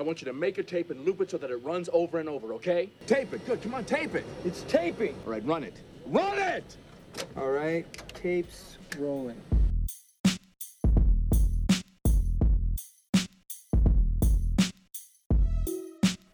I want you to make a tape and loop it so that it runs over and over, okay? Tape it. Good. Come on, tape it. It's taping. All right, run it. Run it! All right, tapes rolling.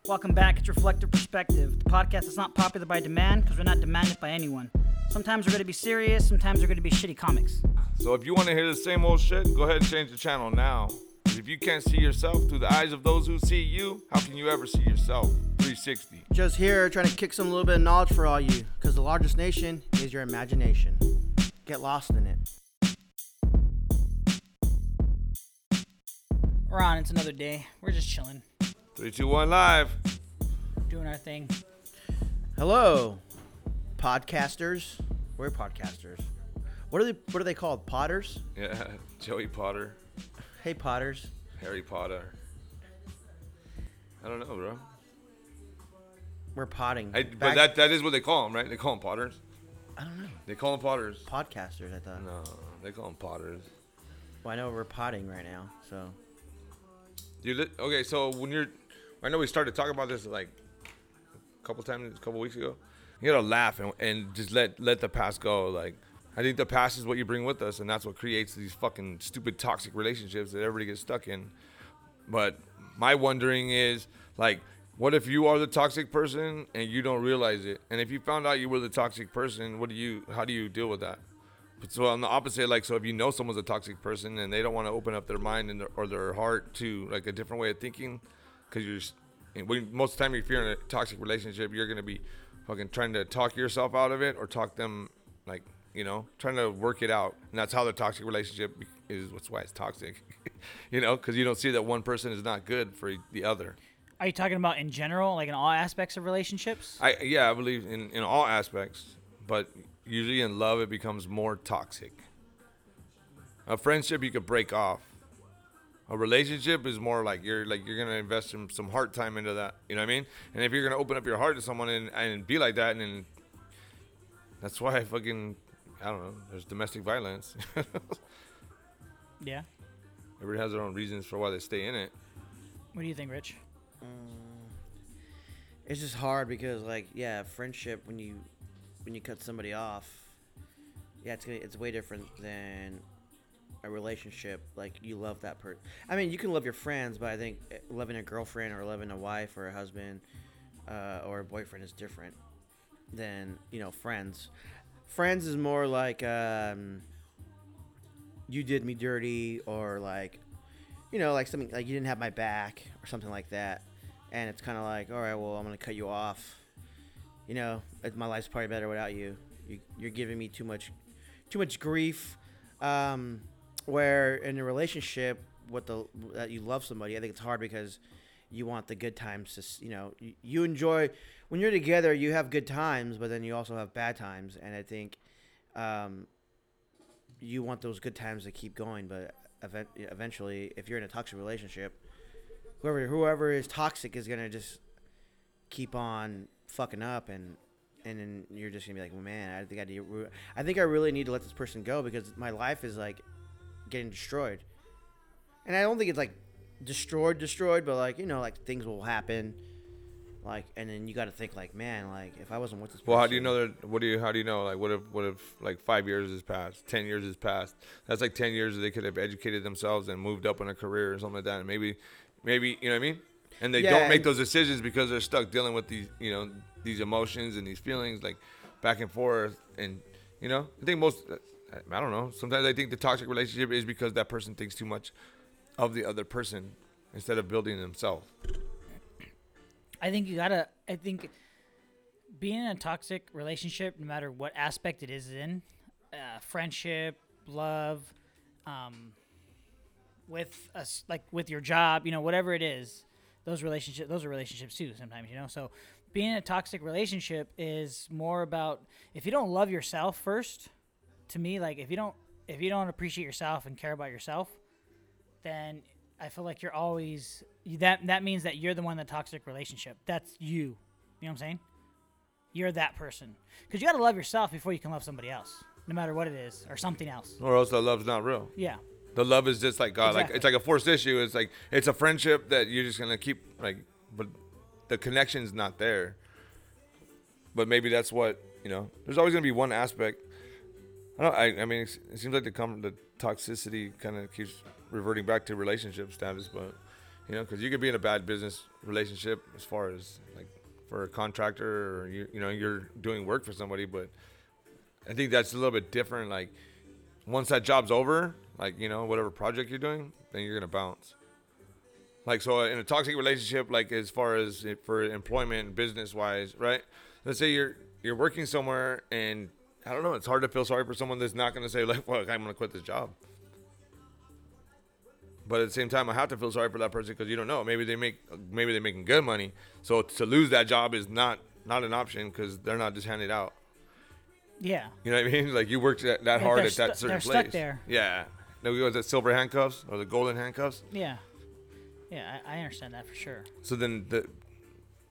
Welcome back. It's Reflective Perspective, the podcast that's not popular by demand because we're not demanded by anyone. Sometimes we're going to be serious, sometimes we're going to be shitty comics. So if you want to hear the same old shit, go ahead and change the channel now. 'Cause If you can't see yourself through the eyes of those who see you, how can you ever see yourself 360? Just here trying to kick some little bit of knowledge for all you, because the largest nation is your imagination. Get lost in it. We're on. It's another day. We're just chilling, 321 live. doing our thing. Hello, podcasters. We're podcasters. What are they? What are they called? Potters? Yeah, Joey Potter, Hey, Potters. Harry Potter. I don't know, bro. We're potting. I, but Back- that that is what they call them, right? They call them Potters. I don't know. They call them Potters. Podcasters. I thought. No, they call them Potters. Well, I know we're potting right now, so You li- okay? So when you're, I know we started talking about this like a couple times, a couple weeks ago. You gotta laugh and, and just let let the past go. Like I think the past is what you bring with us, and that's what creates these fucking stupid toxic relationships that everybody gets stuck in. But my wondering is like, what if you are the toxic person and you don't realize it? And if you found out you were the toxic person, what do you? How do you deal with that? But so on the opposite, like, so if you know someone's a toxic person and they don't want to open up their mind and their, or their heart to like a different way of thinking, because you're just, when, most of the time if you're in a toxic relationship, you're gonna be fucking trying to talk yourself out of it or talk them like, you know, trying to work it out, and that's how the toxic relationship is. That's why it's toxic, you know, because you don't see that one person is not good for the other. Are you talking about in general, like in all aspects of relationships? I yeah, I believe in in all aspects, but usually in love it becomes more toxic. A friendship you could break off. A relationship is more like you're like you're gonna invest some, some heart time into that. You know what I mean? And if you're gonna open up your heart to someone and, and be like that, and then that's why I fucking I don't know. There's domestic violence. yeah. Everybody has their own reasons for why they stay in it. What do you think, Rich? it's just hard because like yeah, friendship when you when you cut somebody off, yeah, it's gonna, it's way different than a relationship. Like you love that person. I mean, you can love your friends, but I think eh, loving a girlfriend or loving a wife or a husband uh, or a boyfriend is different than you know friends. Friends is more like um, you did me dirty or like you know like something like you didn't have my back or something like that and it's kind of like all right well i'm gonna cut you off you know my life's probably better without you. you you're giving me too much too much grief um, where in a relationship with the that you love somebody i think it's hard because you want the good times to you know you, you enjoy when you're together you have good times but then you also have bad times and i think um, you want those good times to keep going but event- eventually if you're in a toxic relationship whoever whoever is toxic is gonna just keep on fucking up and and then you're just gonna be like well, man i think i need i think i really need to let this person go because my life is like getting destroyed. And i don't think it's like destroyed destroyed but like you know like things will happen like and then you got to think like man like if i wasn't with this person Well, how do you know that? What do you? How do you know? Like, what if? What if? Like five years has passed, ten years has passed. That's like ten years that they could have educated themselves and moved up in a career or something like that. And maybe, maybe you know what I mean. And they Yeah, don't make and- those decisions because they're stuck dealing with these, you know, these emotions and these feelings, like back and forth. And you know, I think most. I don't know. Sometimes I think the toxic relationship is because that person thinks too much of the other person instead of building themselves. I think you gotta. I think being in a toxic relationship, no matter what aspect it is in, uh, friendship, love, um, with us, like with your job, you know, whatever it is, those relationship, those are relationships too. Sometimes, you know, so being in a toxic relationship is more about if you don't love yourself first. To me, like if you don't, if you don't appreciate yourself and care about yourself, then I feel like you're always that. That means that you're the one in the toxic relationship. That's you. You know what I'm saying? You're that person because you got to love yourself before you can love somebody else, no matter what it is or something else. Or else that love's not real. Yeah. The love is just like God, like it's like a forced issue. It's like it's a friendship that you're just gonna keep like, but the connection's not there. But maybe that's what you know. There's always gonna be one aspect. I don't. I, I mean, it seems like the com- the toxicity kind of keeps reverting back to relationship status, but you know, because you could be in a bad business relationship as far as like for a contractor or you you know you're doing work for somebody, but I think that's a little bit different. Like once that job's over, like you know whatever project you're doing, then you're gonna bounce. Like so, in a toxic relationship, like as far as for employment, business wise, right? Let's say you're you're working somewhere, and I don't know, it's hard to feel sorry for someone that's not gonna say like, "Well, I'm gonna quit this job." But at the same time, I have to feel sorry for that person because you don't know. Maybe they make maybe they're making good money, so to lose that job is not not an option because they're not just handed out. Yeah. You know what I mean? Like you worked that, that hard at that stu- certain they're place. stuck there. Yeah. No, we was it silver handcuffs or the golden handcuffs? Yeah. Yeah, I, I understand that for sure. So then, the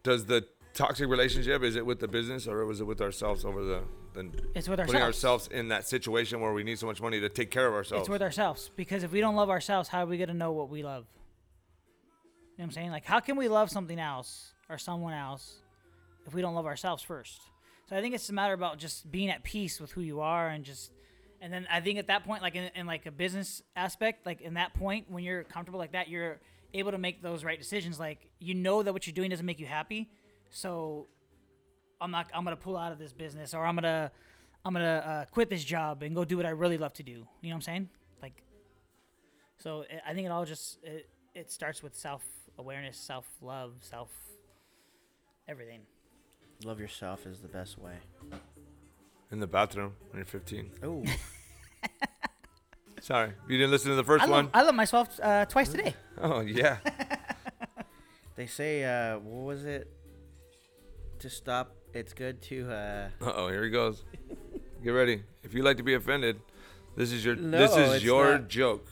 does the toxic relationship is it with the business or was it with ourselves over the the It's with putting ourselves. ourselves in that situation where we need so much money to take care of ourselves? It's with ourselves because if we don't love ourselves, how are we gonna know what we love? You know what I'm saying? Like, how can we love something else or someone else if we don't love ourselves first? So I think it's a matter about just being at peace with who you are and just, and then I think at that point, like in, in like a business aspect, like in that point when you're comfortable like that, you're able to make those right decisions. Like you know that what you're doing doesn't make you happy, so I'm not. I'm gonna pull out of this business, or I'm gonna, I'm gonna uh, quit this job and go do what I really love to do. You know what I'm saying? Like, so it, I think it all just it, it starts with self awareness, self love, self everything. Love yourself is the best way. in the bathroom when you're 15. Oh, Sorry, you didn't listen to the first I one. I love myself uh, twice today. oh yeah. they say, uh, what was it? To stop, it's good to. Uh, Uh oh, here he goes. Get ready. If you like to be offended, this is your No, this is your not. joke.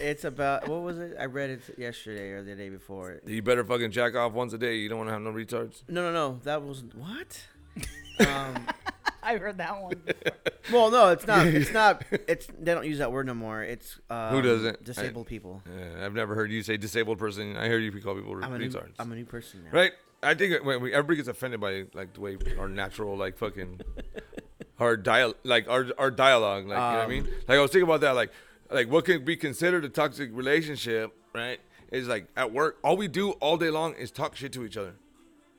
it's about what was it? I read it yesterday or the day before. You better fucking jack off once a day. You don't want to have no retards. No, no, no. That was what? um, I heard that one. Before. Well, no, it's not. It's not. It's they don't use that word no more. It's um, who doesn't? Disabled people. Yeah, I've never heard you say disabled person. I hear you call people I'm a new. retards. I'm a new person now. right? I think when we, everybody gets offended by like the way our natural like fucking our dial like our our dialogue. Like you know what I Um, mean? Like I was thinking about that. Like like what could be considered a toxic relationship? Right? Is like at work. All we do all day long is talk shit to each other.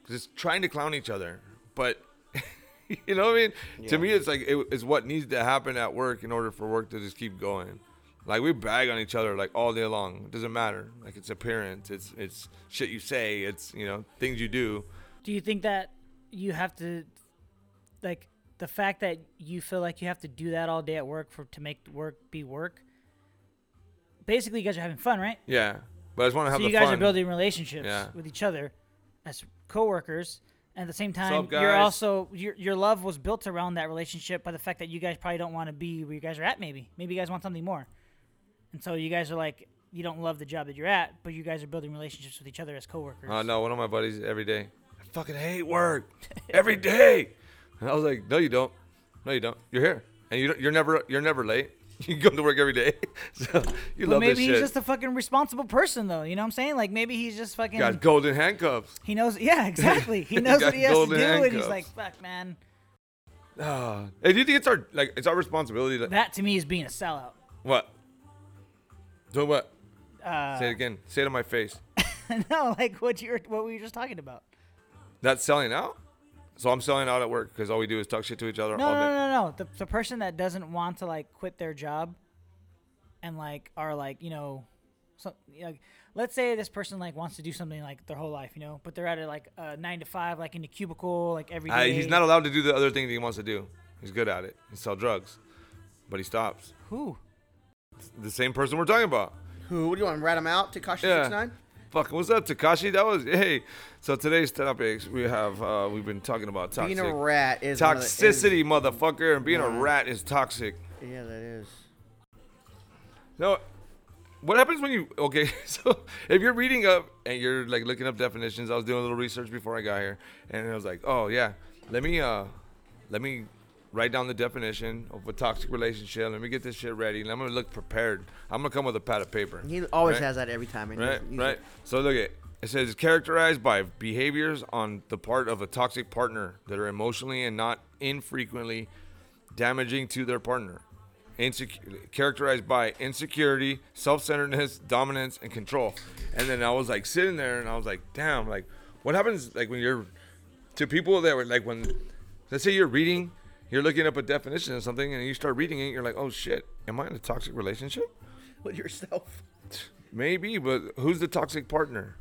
Just trying to clown each other. But you know what I mean? To me, it's like it, it's what needs to happen at work in order for work to just keep going. Like we bag on each other like all day long. It doesn't matter. Like it's appearance. It's it's shit you say. It's you know things you do. Do you think that you have to, like, the fact that you feel like you have to do that all day at work for to make work be work? Basically, you guys are having fun, right? Yeah, but I just want to have so you guys fun. are building relationships Yeah. with each other as coworkers. And at the same time, up, you're also your your love was built around that relationship by the fact that you guys probably don't want to be where you guys are at. Maybe maybe you guys want something more, and so you guys are like you don't love the job that you're at, but you guys are building relationships with each other as coworkers. Oh no, one of my buddies every day. I fucking hate work every day. And I was like, no, you don't. No, you don't. You're here, and you don't, you're never you're never late. You come to work every day, so you But love maybe this he's shit. just a fucking responsible person, though. You know what I'm saying? Like maybe he's just fucking. Got golden handcuffs. He knows. Yeah, exactly. He knows what he has to do, golden and he's like, "Fuck, man." Ah. Hey, do you think it's our like it's our responsibility to That to me is being a sellout. what? Do what? Uh, Say it again. Say it to my face. no, like what you were, what we were just talking about. That's selling out. So I'm selling out at work because all we do is talk shit to each other No, all no, day. no, no. The the person that doesn't want to like quit their job, and like are like you know, so like let's say this person like wants to do something like their whole life, you know, but they're at a like uh, nine to five, like in the cubicle, like every I, he's not allowed to do the other thing that he wants to do. He's good at it. He sell drugs, but he stops. Who? The same person we're talking about. Who? What do you want? to Rat him out? Tekashi Yeah. six nine. Fuck, what's up, Tekashi? That was hey. So today's topics we have uh, we've been talking about toxic Being a rat is one of the- is- toxicity, motherfucker, and being a rat is toxic. yeah, that is. No, what happens when you okay? So if you're reading up and you're like looking up definitions, I was doing a little research before I got here, and I was like, oh yeah, let me uh, let me write down the definition of a toxic relationship. Let me get this shit ready. And I'm gonna look prepared. I'm gonna come with a pad of paper. He always Right. has that every time. Right, he's- he's- right. So look at it says characterized by behaviors on the part of a toxic partner that are emotionally and not infrequently damaging to their partner. Insec- characterized by insecurity, self-centeredness, dominance, and control. And then I was like sitting there, and I was like, damn, like what happens like when you're to people that were like when let's say you're reading, you're looking up a definition of something, and you start reading it, you're like, oh shit, am I in a toxic relationship? with yourself. Maybe, but who's the toxic partner?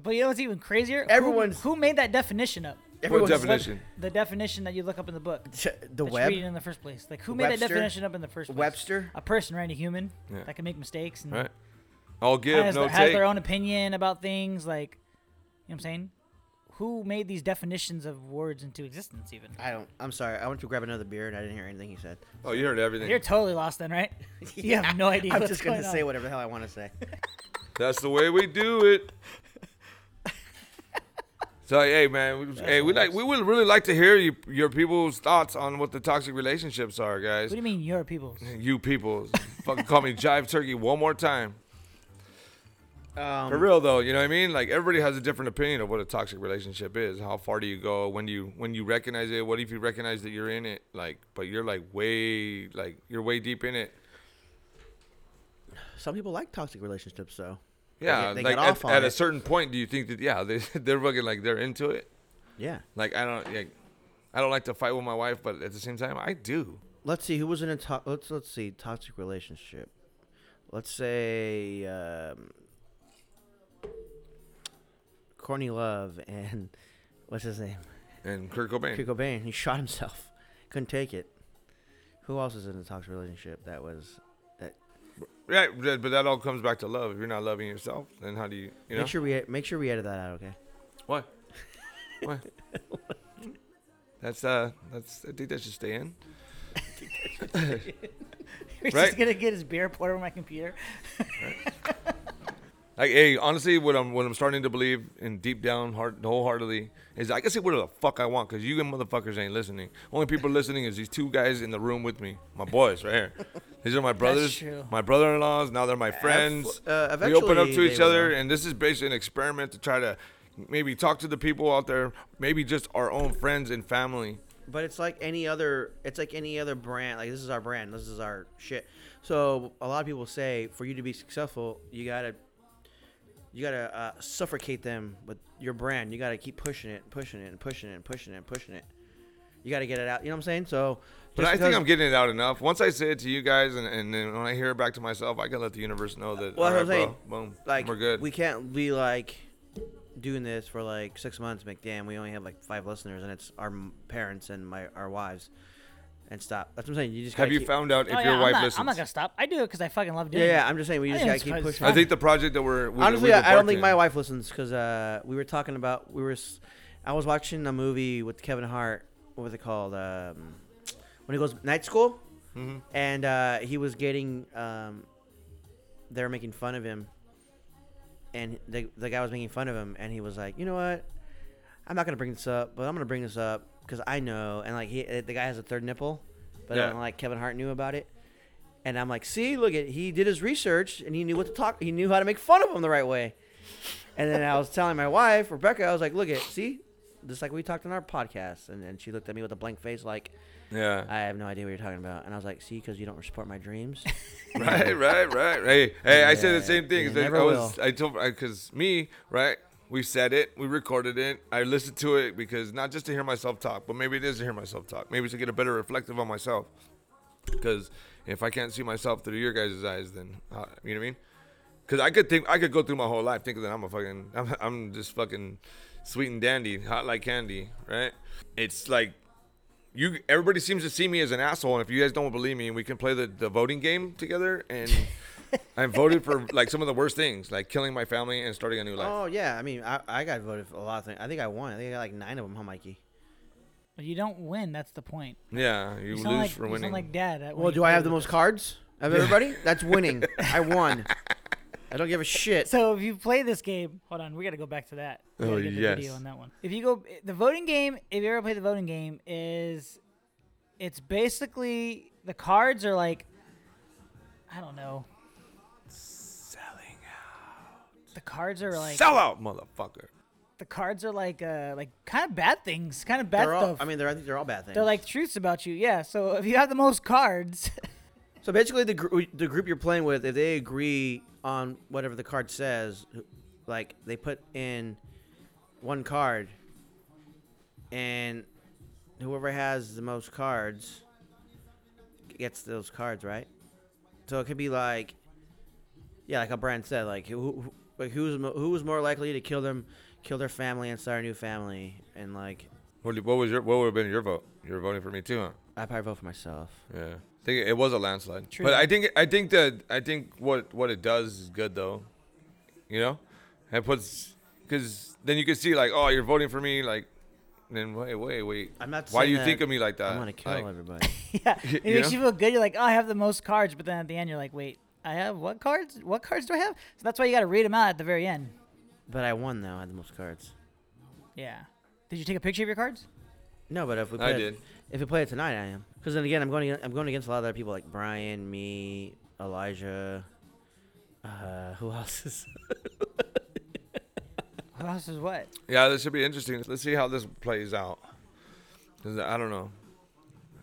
But you know what's even crazier? Who- Everyone's- who, made that definition up? Everyone's- what definition? The definition that you look up in the book. The web. read in the first place. Like who made that definition up in the first place? Webster. A person, right? A human Yeah. that can make mistakes and Right. I'll give, has, no their, has take. their own opinion about things. Like, you know what I'm saying? Who made these definitions of words into existence? Even I don't. I'm sorry. I went to grab another beer and I didn't hear anything he said. Oh, you heard everything. you're totally lost then, right? You have no idea. I'm what's just gonna going say on. whatever the hell I want to say. That's the way we do it. So hey man, we, hey we like we would really like to hear you, your people's thoughts on what the toxic relationships are, guys. What do you mean, your people's? You people, fucking call me Jive Turkey one more time. Um, For real though, you know what I mean? Like everybody has a different opinion of what a toxic relationship is. How far do you go? When do you when you recognize it? What if you recognize that you're in it? Like, but you're like way like you're way deep in it. Some people like toxic relationships, though. Yeah, get- they like get at, at a certain point, do you think that yeah they they're fucking like they're into it? Yeah. Like I don't like I don't like to fight with my wife, but at the same time I do. Let's see who was in a to- let's let's see toxic relationship. Let's say um, Courtney Love and what's his name? And Kurt Cobain. Kurt Cobain. He shot himself. Couldn't take it. Who else is in a toxic relationship that was that? Right, but that all comes back to love. If you're not loving yourself, then how do you you know Make sure we make sure we edit that out, okay? what? what? That's uh that's I think that should stay in. He's Right. just gonna get his beer poured over my computer. Like, hey, honestly, what I'm what I'm starting to believe in deep down, heart, wholeheartedly, is I can say whatever the fuck I want because you and motherfuckers ain't listening. Only people listening is these two guys in the room with me, my boys right here. These are my brothers, my brother-in-laws. Now they're my friends. uh, we open up to each other, and this is basically an experiment to try to maybe talk to the people out there, maybe just our own friends and family. But it's like any other. It's like any other brand. Like this is our brand. This is our shit. So a lot of people say for you to be successful, you gotta, you gotta uh, suffocate them with your brand. You gotta keep pushing it, pushing it, and pushing it, and pushing it, and pushing it. You gotta get it out. You know what I'm saying? So. But I think I'm getting it out enough. Once I say it to you guys, and, and then when I hear it back to myself, I can let the universe know that. Well, right, I'm bro, boom, like we're good. We can't be like doing this for like six months. Like, damn, we only have like five listeners, and it's our parents and my our wives, and stop. That's what I'm saying. You just Have you keep- found out if Oh, your yeah, wife I'm not, listens? I'm not gonna stop. I do it because I fucking love doing Yeah, it. yeah. I'm just saying we just gotta keep pushing. I think the project that we're we, Honestly, we've I, I don't think embarked my wife listens because uh, we were talking about we were. I was watching a movie with Kevin Hart. What was it called? Um, when he goes night school, Mhm. and uh, he was getting. Um, they were making fun of him, and the the guy was making fun of him, and he was like, "You know what? I'm not gonna bring this up, but I'm gonna bring this up because I know." And like he, the guy has a third nipple, but Yeah. like Kevin Hart knew about it. And I'm like, see, look at he did his research and he knew what to talk. He knew how to make fun of him the right way. And then I was telling my wife Rebecca, I was like, look at see, just like we talked on our podcast. And then she looked at me with a blank face, like Yeah. I have no idea what you're talking about. And I was like, see, because you don't support my dreams. right, right, right. Hey, hey, I said the same thing. you like, never I was, will. I told, because me, right? We said it, we recorded it. I listened to it because not just to hear myself talk, but maybe it is to hear myself talk. Maybe it's to get a better reflective on myself. Because if I can't see myself through your guys' eyes, then uh, you know what I mean? Because I could think, I could go through my whole life thinking that I'm a fucking, I'm, I'm just fucking sweet and dandy, hot like candy, right? It's like you everybody seems to see me as an asshole and if you guys don't believe me we can play the, the voting game together and i voted for like some of the worst things like killing my family and starting a new life oh yeah, I mean, I, I got voted for a lot of things. I think I won. I think I got like nine of them, huh, Mikey? But you don't win. That's the point. yeah you, You, lose like for you winning sound like dad. at- when Well, do I have the most us. cards of everybody? That's winning. I won. I don't give a shit. So if you play this game, hold on, we got to go back to that. We Oh, get the yes. video on that one. If you go, the voting game, if you ever play the voting game, is it's basically the cards are like I don't know. Selling out. The cards are like Sell out, motherfucker. the cards are like uh like kind of bad things, kind of bad They're all, stuff. I mean, they're I think they're all bad things. they're like truths about you. Yeah. So if you have the most cards, So basically, the gr- the group you're playing with, if they agree on whatever the card says, like they put in one card, and whoever has the most cards gets those cards, right? So it could be like, yeah, like how Brian said, like who, who like who's mo- who was more likely to kill them, kill their family and start a new family, and like What, what was your? What would have been your vote? You were voting for me too, huh? I probably vote for myself. Yeah, I think it was a landslide. True But. I think I think that I think what what it does is good though. You know, it puts because then you can see like, oh, you're voting for me, like. Then wait, wait, wait. I'm not. Why do you think of me like that? I'm gonna kill Like, everybody. yeah, it You makes know? you feel good. You're like, oh, I have the most cards, but then at the end, you're like, wait, I have what cards? What cards do I have? So that's why you got to read them out at the very end. but I won though. I had the most cards. Yeah. Did you take a picture of your cards? No, but if we I play it, did. if we play it tonight, I am. Because then again, I'm going. ag- I'm going against a lot of other people like Brian, me, Elijah. Uh, who else is? Who else is what? Yeah, this should be interesting. Let's see how this plays out. 'Cause I don't know.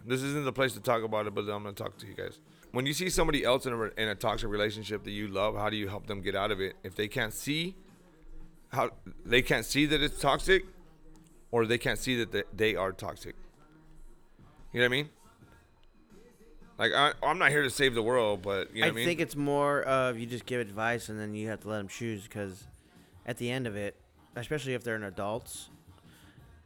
This isn't the place to talk about it, but I'm going to talk to you guys. When you see somebody else in a, in a toxic relationship that you love, how do you help them get out of it? If they can't see how they can't see that it's toxic, or they can't see that they- are toxic. You know what I mean? Like I, I'm not here to save the world, but you know I what I mean. think it's more of you just give advice and then you have to let them choose. Because at the end of it, especially if they're an adults,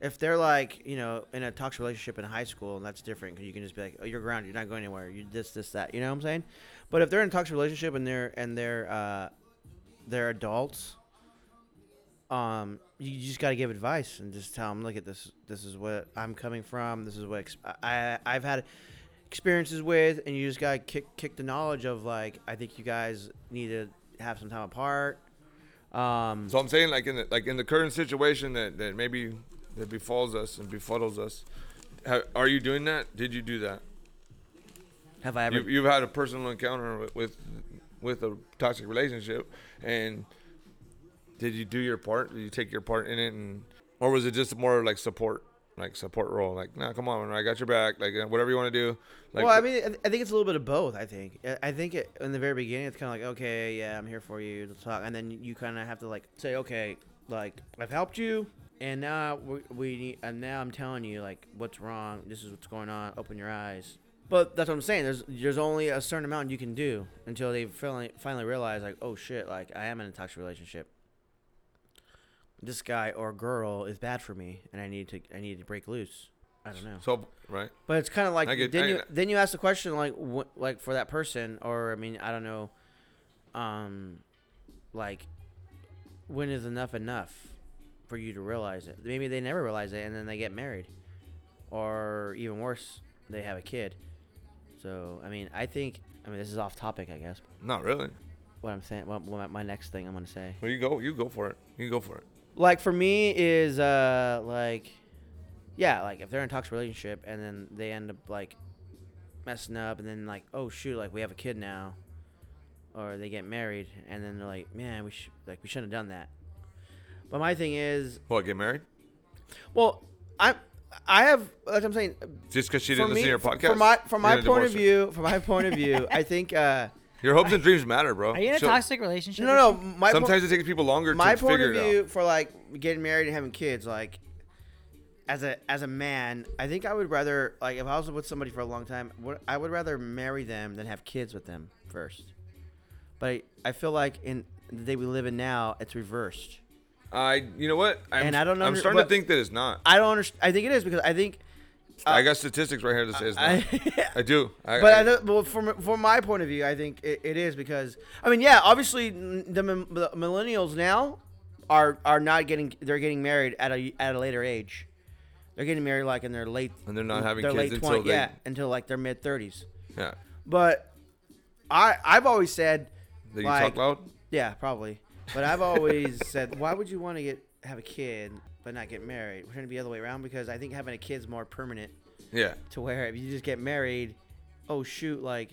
if they're like you know in a toxic relationship in high school, and that's different because you can just be like, oh, you're grounded, you're not going anywhere, you this, this, that. You know what I'm saying? But if they're in a toxic relationship and they're and they're uh, they're adults, um, you just got to give advice and just tell them, look at this. This is what I'm coming from. This is what I I've had experiences with, and you just got to kick kick the knowledge of like I think you guys need to have some time apart. Um, So I'm saying, like in the, like in the current situation that, that maybe that befalls us and befuddles us, ha, are you doing that? Did you do that? have I ever? You, you've had a personal encounter with, with with a toxic relationship, and did you do your part? Did you take your part in it, and or was it just more like support, like support role? Like, nah, come on, I got your back. Like, uh, whatever you want to do. Like, well, I mean, I th- I think it's a little bit of both. I think. I- think it, in the very beginning, it's kind of like, okay, yeah, I'm here for you. Let's talk, and then you kind of have to like say, okay, like I've helped you, and now we, we need, and now I'm telling you like what's wrong. This is what's going on. Open your eyes. But that's what I'm saying. There's there's only a certain amount you can do until they finally finally realize like, oh shit, like I am in a toxic relationship. This guy or girl is bad for me, and I need to I need to break loose. I don't know. so right. But it's kind of like get- then I- you then you ask the question like wh- like for that person or I mean I don't know, um, like when is enough enough for you to realize it? Maybe they never realize it and then they get married, or even worse, they have a kid. So I mean I think I mean this is off topic I guess. Not really. What I'm saying, what, what my next thing I'm gonna say. Well, you go, you go for it. You go for it. like for me is uh like yeah like if they're in a toxic relationship and then they end up like messing up and then like oh shoot like we have a kid now or they get married and then they're like man we should like we shouldn't have done that but my thing is What? Get married? well i i have like i'm saying Just because she didn't listen to your podcast? from my from my point of view from my point of view i think uh your hopes and dreams matter, bro. Are you in a So- toxic relationship? no or no something? my po- Sometimes it takes people longer my to point figure of it out. view for like getting married and having kids like as a as a man i think i would rather like if i was with somebody for a long time what- i would rather marry them than have kids with them first but i, I feel like in the day we live in now it's reversed I, you know what? I'm, And I don't know. I'm starting to think that it's not. i don't understand i think it is because i think uh, I got statistics right here that says not. I, I do. I, But I, I, well, from from my point of view, I think it, it is because I mean, yeah, obviously the, the millennials now are are not getting they're getting married at a at a later age. They're getting married like in their late And they're not having their kids late until 20 they- yeah until like their mid thirties. yeah. But I I've always said That you like talk loud. yeah probably, but I've always said why would you want to get have a kid but not get married? Shouldn't it be the other way around? Because I think having a kid's more permanent Yeah. to where if you just get married, oh shoot, like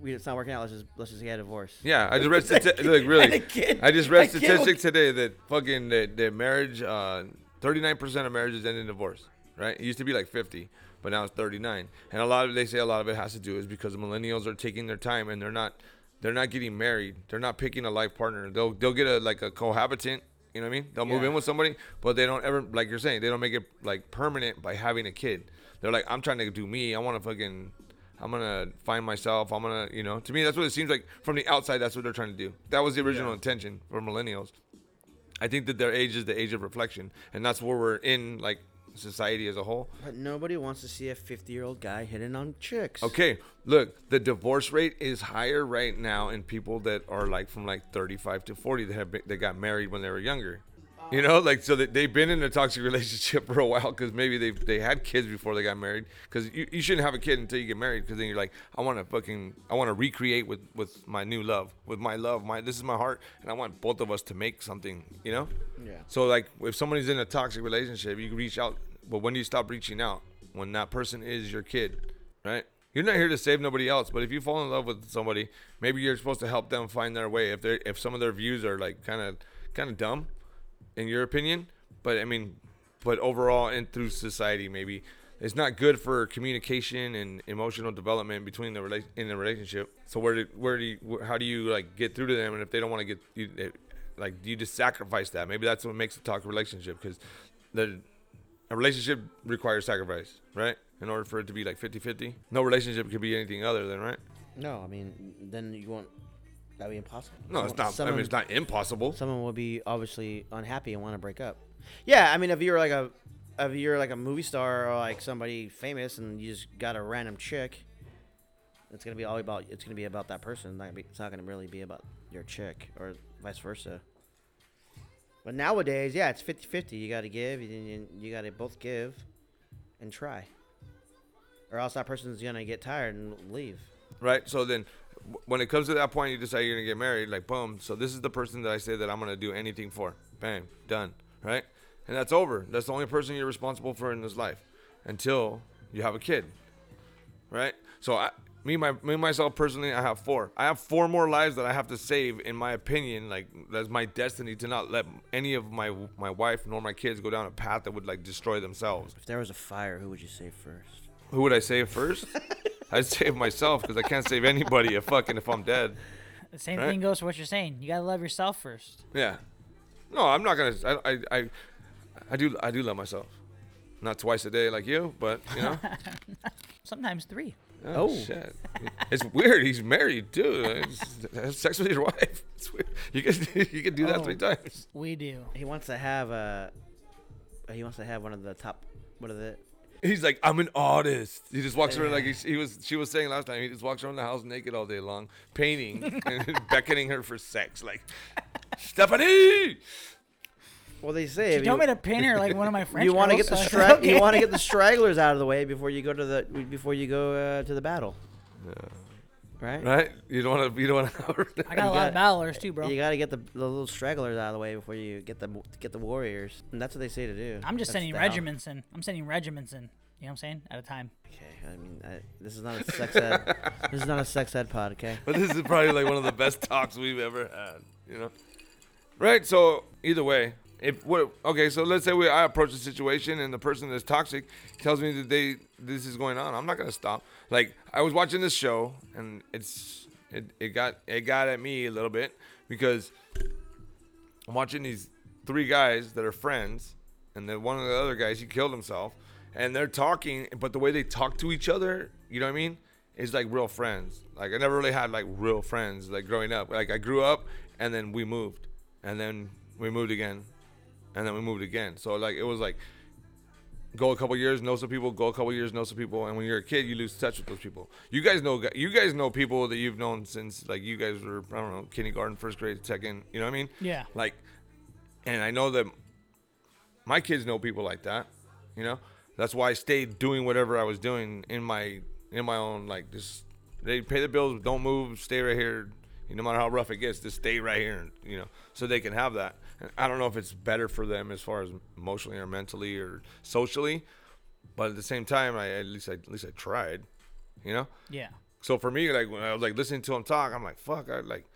we it's not working out. Let's just let's just get a divorce. Yeah, I just read stati- a really. kid- I just read statistic today that fucking that, that marriage, uh, 39% of marriages end in divorce. Right? It used to be like 50, but now it's 39. And a lot of they say a lot of it has to do is because millennials are taking their time and they're not they're not getting married. They're not picking a life partner. They'll they'll get a like a cohabitant. You know what I mean? They'll move in with somebody, but they don't ever like you're saying they don't make it like permanent by having a kid. They're like, I'm trying to do me. I want to fucking I'm gonna find myself. I'm gonna, you know, to me that's what it seems like from the outside. That's what they're trying to do. That was the original intention for millennials. I think that their age is the age of reflection, and that's where we're in, like society as a whole. But nobody wants to see a 50 year old guy hitting on chicks. Okay, look, the divorce rate is higher right now in people that are like from like 35 to 40 that have been, that got married when they were younger. You know, like so that they've been in a toxic relationship for a while because maybe they they had kids before they got married. Because you, you shouldn't have a kid until you get married. Because then you're like, I want to fucking I want to recreate with with my new love, with my love, my this is my heart, and I want both of us to make something. You know. Yeah. So like, if somebody's in a toxic relationship, you reach out. But when do you stop reaching out? When that person is your kid, right? You're not here to save nobody else. But if you fall in love with somebody, maybe you're supposed to help them find their way. If they are if some of their views are like kind of kind of dumb, in your opinion, but I mean, but overall and through society, maybe it's not good for communication and emotional development between the rela- in the relationship. So where do where do you how do you like get through to them? And if they don't want to get you, eh, like, do you just sacrifice that? Maybe that's what makes a toxic relationship because the a relationship requires sacrifice, right? In order for it to be like 50-50. No relationship could be anything other than right. No, I mean, then you won't. That'd be impossible. No, it's Someone- not. I Someone, mean, it's not impossible. someone will be obviously unhappy and want to break up. Yeah, I mean, if you're like a, if you're like a movie star or like somebody famous and you just got a random chick, it's gonna be all about. It's gonna be about that person. Not gonna be, it's not gonna really be about your chick or vice versa. But nowadays, yeah, it's 50-50. You got to give. You, you, got to both give, and try. Or else that person's gonna get tired and leave. right? So then, when it comes to that point, you decide you're gonna get married. Like, boom. So this is the person that I say that I'm gonna do anything for. Bang, done. Right? And that's over. That's the only person you're responsible for in this life until you have a kid. Right? So I, me, my, me myself personally, I have four. I have four more lives that I have to save. In my opinion, like that's my destiny to not let any of my my wife nor my kids go down a path that would like destroy themselves. If there was a fire, who would you save first? Who would I save first? I'd save myself because I can't save anybody if fucking if I'm dead. The same Right. thing goes for what you're saying. You gotta love yourself first. Yeah. No, I'm not gonna. I, I, I, I do. I do love myself. Not twice a day like you, but you know. Sometimes three. oh, Oh. shit! It's weird. He's married too. Just Have sex with his wife. It's weird. You can you can do that Oh. three times. We do. He wants to have a. He wants to have one of the top. What are the? He's like, I'm an artist. He just walks around like he, he was. She was saying last time. He just walks around the house naked all day long, painting and beckoning her for sex. Like, Stephanie. Well, they say She if told you, me to pin her like one of my friends. you want to get the so stra- okay. you want to get the stragglers out of the way before you go to the before you go uh, to the battle. Right. Right? You don't want to. You don't want to. I got a lot of battlers too, bro. You got to get the, the little stragglers out of the way before you get the get the warriors, and that's what they say to do. I'm just That's sending regiments in. I'm sending regiments in. You know what I'm saying? At a time. Okay, I mean, I, this is not a sex ed. this is not a sex ed pod, okay? But this is probably like one of the best talks we've ever had. You know, right? So either way, if what okay, so let's say we I approach a situation and the person that's toxic tells me that they this is going on. I'm not gonna stop. Like I was watching this show and it's it, it got it got at me a little bit because I'm watching these three guys that are friends, and then one of the other guys he killed himself, and they're talking, but the way they talk to each other, you know what I mean, is like real friends. Like I never really had like real friends like growing up. Like I grew up, and then we moved, and then we moved again, and then we moved again. So like it was like go a couple years, know some people, go a couple years, know some people, and when you're a kid, you lose touch with those people. You guys know, you guys know people that you've known since like you guys were, I don't know, kindergarten, first grade, second. You know what I mean? Yeah. Like, and I know that my kids know people like that. You know, that's why I stayed doing whatever I was doing in my in my own like just they pay the bills, don't move, stay right here. No matter how rough it gets, just stay right here, you know, so they can have that. I don't know if it's better for them as far as emotionally or mentally or socially, but at the same time, I at least I, at least I tried, you know. Yeah. So for me, like when I was like listening to him talk, I'm like, fuck, I like,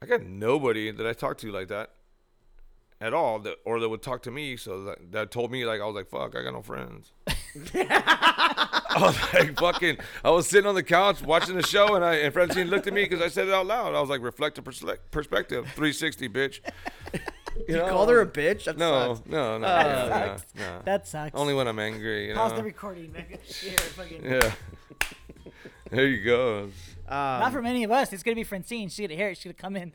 I got nobody that I talk to like that at all, that or that would talk to me. So that, that told me like I was like, fuck, I got no friends. I was like, fucking, I was sitting on the couch watching the show, and I and Francine looked at me because I said it out loud. I was like, reflective persle- perspective, 360, bitch. You know, called her a bitch? That No, sucks. no, no, Oh, no, no, sucks. no. That sucks. Only when I'm angry. You know? Pause the recording. man. Here, Yeah. there you go. Um, Not from any of us. It's gonna be Francine. She's gonna hear it. She's gonna come in.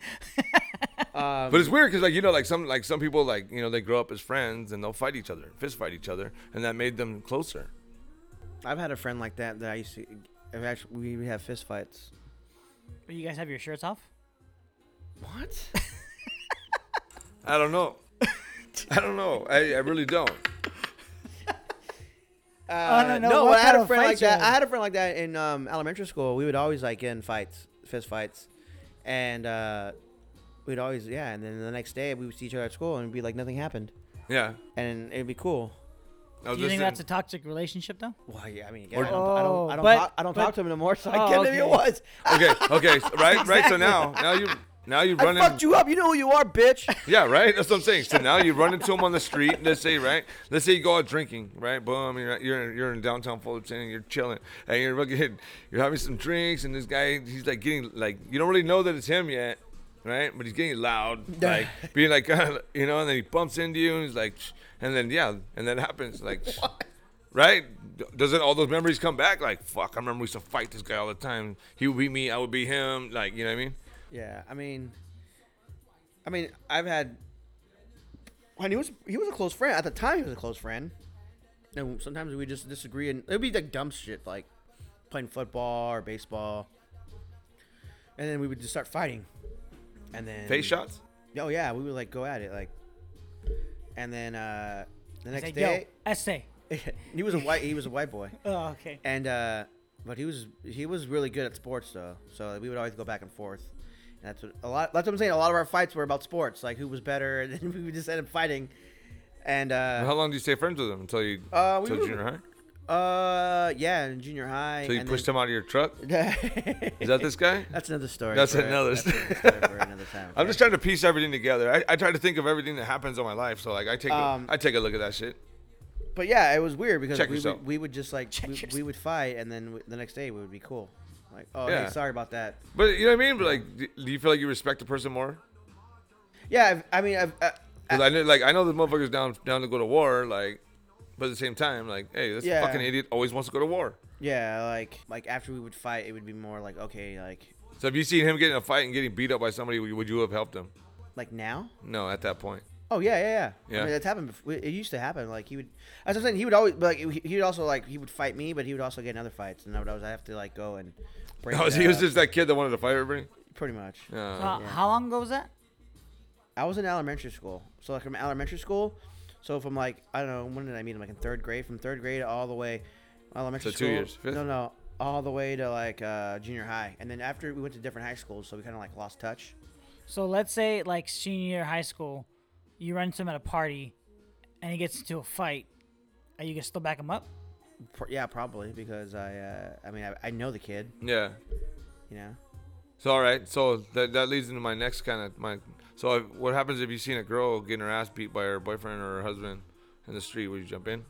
um, But it's weird because like you know like some like some people like you know they grow up as friends and they'll fight each other, fist fight each other, and that made them closer. I've had a friend like that that I used to. I've actually, we we have fist fights. You guys have your shirts off? What? I don't know. I don't know. I, I really don't. Uh, no, no, no, what I had a friend like that. had? I had a friend like that in um, elementary school. We would always like get in fights, fist fights, and uh, we'd always yeah. And then the next day we would see each other at school and it'd be like nothing happened, Yeah. and it'd be cool. I was Do you think listening- that's a toxic relationship though? Well, yeah, I mean, Or- I don't, I don't, I don't, Oh, talk, I don't but- talk to him anymore, so Oh, I get maybe it okay. was. okay. Okay. so- right. Right. So now now you now you I run fucked you up. You know who you are, bitch. Yeah, right. That's what I'm saying. So now you run into him on the street. Let's say, right? Let's say you go out drinking, right? Boom, you're you're in, you're in downtown Fullerton, and you're chilling, and you're fucking, you're having some drinks, and this guy, he's like getting like you don't really know that it's him yet, right? But he's getting loud, like being like, you know, and then he bumps into you, and he's like, and then yeah, and then it happens, like, right? Doesn't all those memories come back? Like, fuck, I remember we used to fight this guy all the time. He would beat me, I would beat him, like, you know what I mean? Yeah, I mean, I mean, I've had. When he was he was a close friend at the time. He was a close friend, and sometimes we just disagree, and it'd be like dumb shit, like playing football or baseball, and then we would just start fighting, and then Face shots. Oh yeah, we would like go at it, like, and then uh the next like, day, Yo, essay. he was a white he was a white boy, Oh, okay. and uh but he was he was really good at sports though, so we would always go back and forth. And that's what a lot. That's what I'm saying. A lot of our fights were about sports, like who was better, and then we would just end up fighting. And uh, How long do you stay friends with him until you Uh, we until were- junior high? Uh, yeah, in junior high. So you pushed then- him out of your truck? Is that this guy? That's another story. That's for- another that's story. another another time. I'm just trying to piece everything together. I, I try to think of everything that happens in my life. So like I take Um, a, I take a look at that shit. But yeah, it was weird because Check we would, we would just like we, we would fight, and then w- the next day we would be cool. Like, oh, Yeah. hey, sorry about that. But you know what I mean? But like, do you feel like you respect the person more? Yeah, I've, I mean, I've, uh, Because I know, like, I know the motherfucker's down down to go to war. Like, but at the same time, like, hey, this Yeah. fucking idiot always wants to go to war. yeah, like like after we would fight, it would be more like okay, like So if you seen him getting a fight and getting beat up by somebody, would would you have helped him? like now. No, at that point. Oh yeah, yeah, yeah. Yeah. I mean, that's happened. Before. It used to happen. Like he would, as I'm saying, he would always like he he would also like he would fight me, but he would also get in other fights, and I would always have to like go and break. Oh, it he was up, just that kid that wanted to fight everybody. pretty much. Uh, Uh, How long ago was that? I was in elementary school, so like from elementary school, so from like I don't know when did I meet him? Like in third grade, from third grade all the way elementary So two school. years, fifth? No, no, all the way to like uh, junior high, and then after we went to different high schools, so we kind of like lost touch. So let's say like senior high school, you run into him at a party, and he gets into a fight. Are you gonna still back him up? Yeah, probably because I uh, I mean I, I know the kid, yeah. you know. So all right, so that that leads into my next kind of my. So if, what happens if you seen a girl getting her ass beat by her boyfriend or her husband in the street? Would you jump in?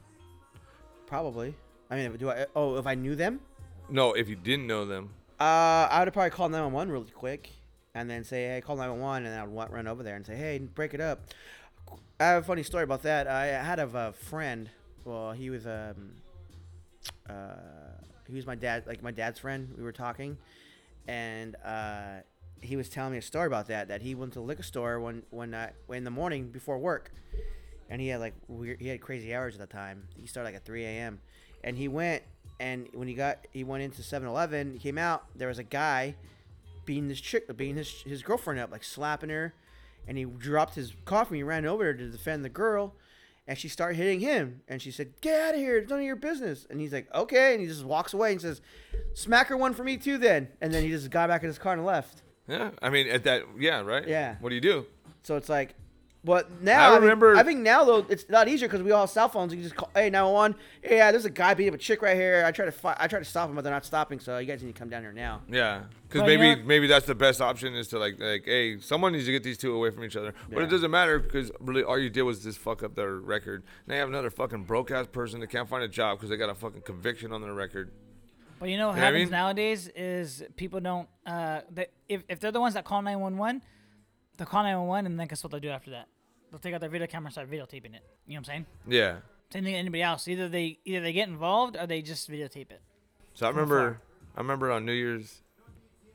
Probably. I mean, do I? Oh, if I knew them, No, if you didn't know them. uh, I would probably call 911 really quick, and then say, "Hey, call 911," and then I'd run over there and say, "Hey, break it up." I have a funny story about that. I had a friend. Well, he was um, uh, he was my dad, like my dad's friend. We were talking, and uh, he was telling me a story about that. That he went to the liquor store one one night in the morning before work, and he had like weird. He had crazy hours at the time. He started like at 3 a.m. and he went and when he got he went into 7-Eleven. He came out. There was a guy beating this chick, beating his his girlfriend up, like slapping her, and he dropped his coffee. He ran over to defend the girl. And she started hitting him, and she said, "Get out of here! It's none of your business." And he's like, "Okay," and he just walks away and says, "Smack her one for me too, then." And then he just got back in his car and left. Yeah, I mean at that. Yeah, right. Yeah. What do you do? So it's like, But now I I, remember- Think, I think now though it's a lot easier because we all have cell phones. You can just call, hey, 911. Hey, yeah, there's a guy beating up a chick right here. I try to fi- I try to stop him, but they're not stopping. So you guys need to come down here now. Yeah, because maybe you know- maybe that's the best option is to like like hey someone needs to get these two away from each other. But it doesn't matter because really all you did was just fuck up their record. Now you have another fucking broke ass person that can't find a job because they got a fucking conviction on their record. But you know what You know what I happens mean? nowadays is people don't. Uh, they, if if they're the ones that call nine one one, they'll call nine one one, and then guess what they'll do after that? They'll take out their video camera and start videotaping it. You know what I'm saying? Yeah. Same thing to anybody else. Either they either they get involved or they just videotape it. So I remember I remember on New Year's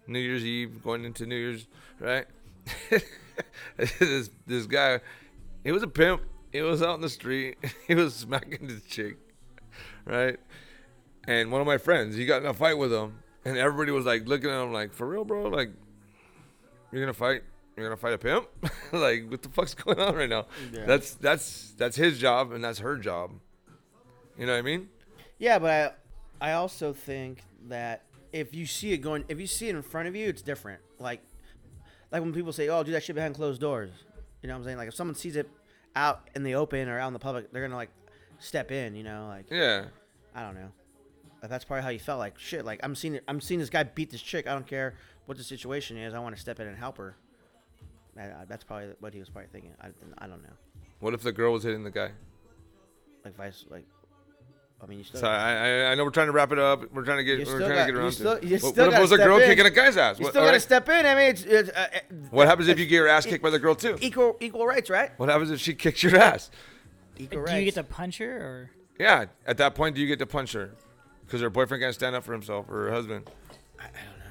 New Year's Eve going into New Year's right. this this guy, he was a pimp. He was out in the street. He was smacking this chick, right? And one of my friends, he got in a fight with him, and everybody was like looking at him like, "For real, bro? Like, you're gonna fight? You're gonna fight a pimp? like, what the fuck's going on right now? That's that's that's his job, and that's her job. You know what I mean? Yeah, but I, I also think that if you see it going, if you see it in front of you, it's different. Like, like when people say, "Oh, do that shit behind closed doors," you know what I'm saying? Like if someone sees it out in the open or out in the public, they're gonna like step in. You know, like Yeah. I don't know. But that's probably how you felt. Like shit. Like I'm seeing, I'm seeing this guy beat this chick. I don't care what the situation is. I want to step in and help her. That- uh, That's probably what he was probably thinking. I, I don't know. What if the girl was hitting the guy? Like vice, like. I mean, you still. So I, I, I know we're trying to wrap it up. We're trying to get we're trying got- to get you around still- to. you it. still What, what if gotta it was a girl in. kicking a guy's ass? you What, still got to alright. step in. I mean, it's, it's uh, uh, What happens if you get your ass kicked by the girl too? equal equal rights, right? What happens if she kicks your ass? Equal Do rights. you get to punch her or? Yeah, at that point, do you get to punch her? Because her boyfriend can't stand up for himself or her husband. I, I don't know.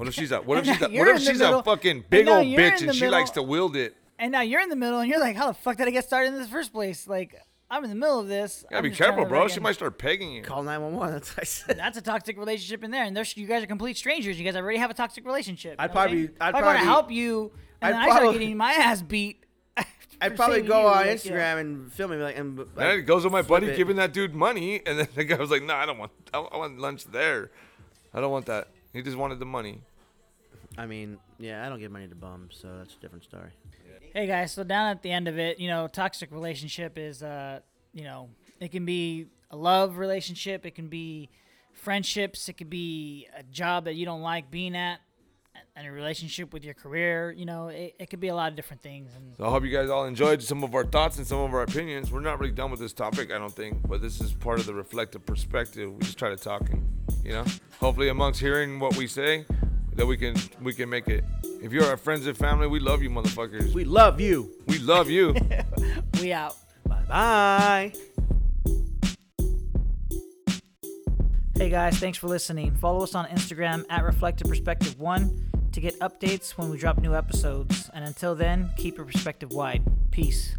It's, What if she's a what if she's a, what if she's middle- a fucking big old bitch and the she likes to wield it? And now you're in the middle, and you're like, "How the fuck did I get started in the first place?" Like, I'm in the middle of this. You gotta I'm be careful, bro. She might start pegging you. call nine one one. That's what I said. That's a toxic relationship in there, and there's you guys are complete strangers. You guys already have a toxic relationship. I'd you I'm probably- saying? I'd if I want to help you, and I'd then I start getting my ass beat. I'd probably go you, on like, yeah. Instagram and film it like and And like, it goes with my buddy it. giving that dude money, and then the guy was like, "No, I don't want. I I want lunch there. I don't want that. He just wanted the money." I mean, yeah, I don't give money to bums, so that's a different story. Hey guys, so down at the end of it, you know, toxic relationship is, uh, you know, it can be a love relationship, it can be friendships, it could be a job that you don't like being at, and a relationship with your career. You know, it, it could be a lot of different things. And So I hope you guys all enjoyed some of our thoughts and some of our opinions. We're not really done with this topic, I don't think, but this is part of the reflective perspective. We just try to talk and, you know, hopefully amongst hearing what we say, that we can we can make it. If you're our friends and family, we love you, motherfuckers. We love you. We love you. we out. Bye bye. Hey guys, thanks for listening. Follow us on Instagram at Reflective Perspective One to get updates when we drop new episodes. And until then, keep your perspective wide. Peace.